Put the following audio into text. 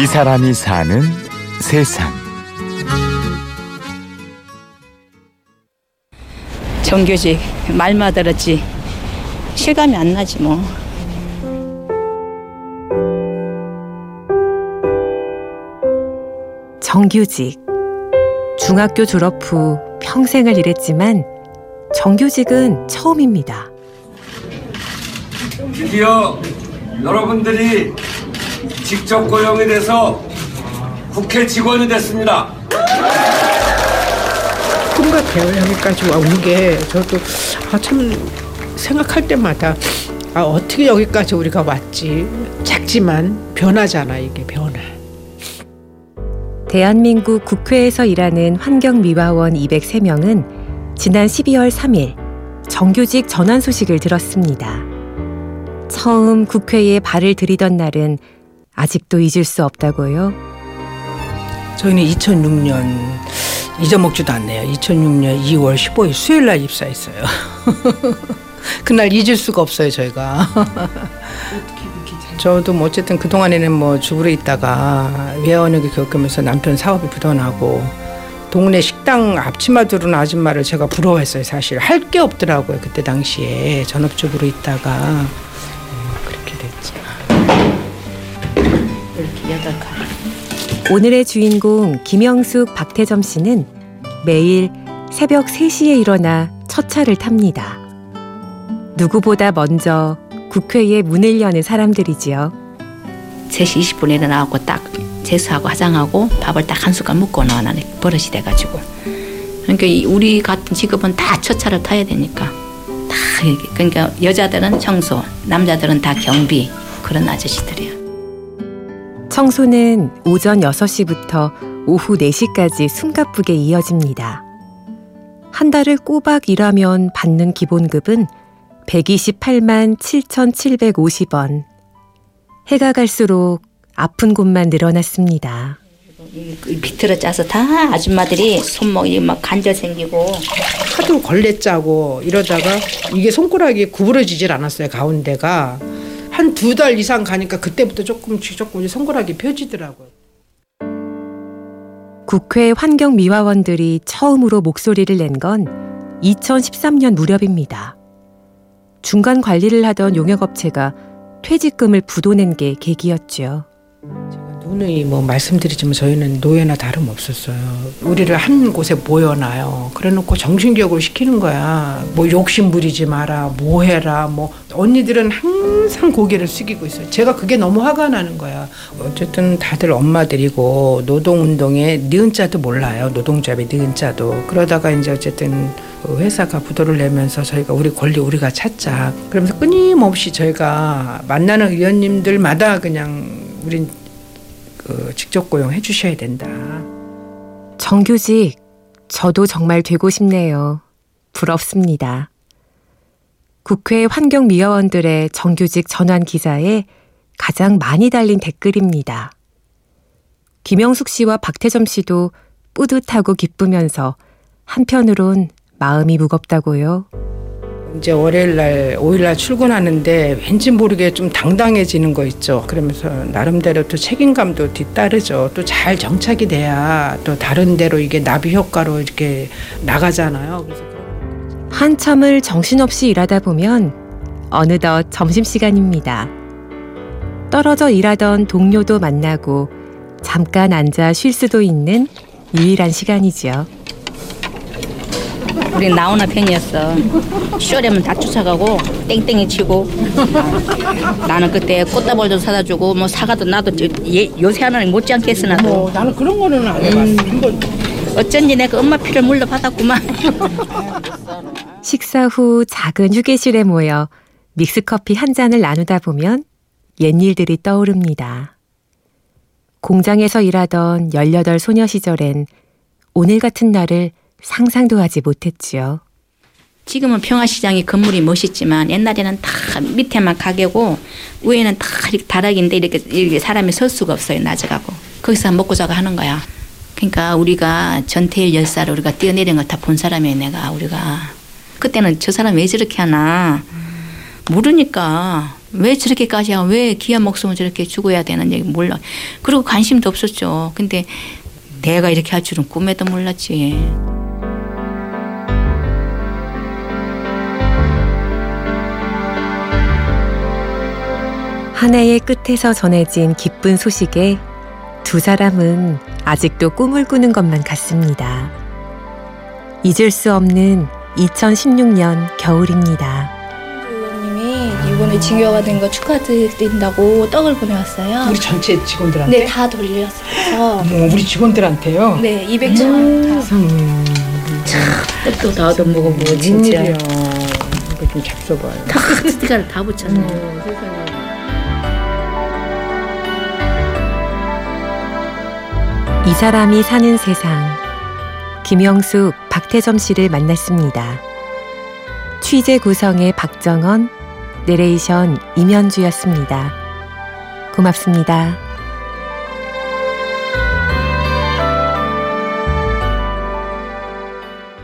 이 사람이 사는 세상. 정규직 말만 들었지 실감이 안 나지 뭐. 정규직. 중학교 졸업 후 평생을 일했지만 정규직은 처음입니다. 드디어 여러분들이 직접 고용이 돼서 국회 직원이 됐습니다. 꿈 같아요. 여기까지 온게 저도 아, 참 생각할 때마다 아, 어떻게 여기까지 우리가 왔지. 작지만 변하잖아 이게 변화. 대한민국 국회에서 일하는 환경미화원 203명은 지난 12월 3일 정규직 전환 소식을 들었습니다. 처음 국회에 발을 들이던 날은 아직도 잊을 수 없다고요. 저희는 2006년 잊어먹지도 않네요. 2006년 2월 15일 수요일 날 입사했어요. 그날 잊을 수가 없어요, 저희가. 저도 뭐 어쨌든 그동안에는 뭐 주부로 있다가 외원역에 겪으면서 남편 사업이 부도나고 동네 식당 앞치마 두른 아줌마를 제가 부러워했어요, 사실. 할 게 없더라고요, 그때 당시에. 전업주부로 있다가. 이렇게 여덟 칸. 오늘의 주인공 김영숙 박태점 씨는 매일 새벽 3시에 일어나 첫 차를 탑니다. 누구보다 먼저 국회의 문을 여는 사람들이지요. 3시 20분에 일어나고 딱 세수하고 화장하고 밥을 딱 한 숟갈 먹고 나와 나는 버릇이 돼가지고 그러니까 이 우리 같은 직업은 다 첫 차를 타야 되니까 다 그러니까 여자들은 청소 남자들은 다 경비 그런 아저씨들이야 청소는 오전 6시부터 오후 4시까지 숨가쁘게 이어집니다. 한 달을 꼬박 일하면 받는 기본급은 128만 7,750원. 해가 갈수록 아픈 곳만 늘어났습니다. 이 비틀어 짜서 다 아줌마들이 손목이 막 관절 생기고 하도 걸레 짜고 이러다가 이게 손가락이 구부러지질 않았어요 가운데가 한 두 달 이상 가니까 그때부터 조금씩 조금씩 손가락이 펴지더라고요. 국회 환경미화원들이 처음으로 목소리를 낸 건 2013년 무렵입니다. 중간 관리를 하던 용역업체가 퇴직금을 부도낸 게 계기였죠. 누누이 뭐 말씀드리지만 저희는 노예나 다름 없었어요. 우리를 한 곳에 모여놔요. 그래놓고 정신교육을 시키는 거야. 뭐 욕심 부리지 마라, 뭐 해라, 뭐 언니들은 항상 고개를 숙이고 있어요. 제가 그게 너무 화가 나는 거야. 어쨌든 다들 엄마들이고 노동운동의 니은자도 몰라요. 노동조합의 니은자도. 그러다가 이제 어쨌든 그 회사가 부도를 내면서 저희가 우리 권리 우리가 찾자. 그러면서 끊임없이 저희가 만나는 의원님들마다 그냥 우린 그 직접 고용해 주셔야 된다. 정규직, 저도 정말 되고 싶네요. 부럽습니다. 국회 환경미화원들의 정규직 전환 기사에 가장 많이 달린 댓글입니다. 김영숙 씨와 박태점 씨도 뿌듯하고 기쁘면서 한편으론 마음이 무겁다고요. 이제 월요일 날, 5일 날 출근하는데 왠지 모르게 좀 당당해지는 거 있죠. 그러면서 나름대로 또 책임감도 뒤따르죠. 또 잘 정착이 돼야 또 다른 데로 이게 나비 효과로 이렇게 나가잖아요. 그래서 한참을 정신없이 일하다 보면 어느덧 점심시간입니다. 떨어져 일하던 동료도 만나고 잠깐 앉아 쉴 수도 있는 유일한 시간이지요. 우리 나오나 팬이었어 쇼려면 다 쫓아가고 땡땡이 치고 나는 그때 꽃다발도 사다 주고 뭐 사과도 나도 저- 예, 요새 하나는 못지않게 했어 나도 뭐 나는 그런 거는 안 해봤어. 한번 어쩐지 내가 엄마 피를 물러받았구만 식사 후 작은 휴게실에 모여 믹스커피 한 잔을 나누다 보면 옛일들이 떠오릅니다. 공장에서 일하던 18 소녀 시절엔 오늘 같은 날을 상상도 하지 못했지요. 지금은 평화시장이 건물이 멋있지만 옛날에는 다 밑에만 가게고 위에는 다 이렇게 다락인데 이렇게, 이렇게 사람이 설 수가 없어요 낮아가고 거기서 먹고 자고 하는 거야 그러니까 우리가 전태일 열사를 우리가 뛰어내린 걸 다 본 사람이에요 내가 우리가 그때는 저 사람 왜 저렇게 하나 모르니까 왜 저렇게까지 하고 왜 귀한 목숨을 저렇게 죽어야 되는 얘기 몰라. 그리고 관심도 없었죠. 근데 내가 이렇게 할 줄은 꿈에도 몰랐지. 한 해의 끝에서 전해진 기쁜 소식에 두 사람은 아직도 꿈을 꾸는 것만 같습니다. 잊을 수 없는 2016년 겨울입니다. 의원님이 이번에 징여가 된 거 축하드린다고 떡을 보내왔어요. 우리 전체 직원들한테? 네, 다 돌렸어요. 뭐 우리 직원들한테요? 네, 200천 원. 다. 음, 떡도 다 얻어먹어보고 웬일이야. 진짜 이거 좀 잡숴봐요. 다 스티커를 다 붙였네. 이 사람이 사는 세상. 김영숙, 박태점 씨를 만났습니다. 취재 구성의 박정원, 내레이션 임현주였습니다. 고맙습니다.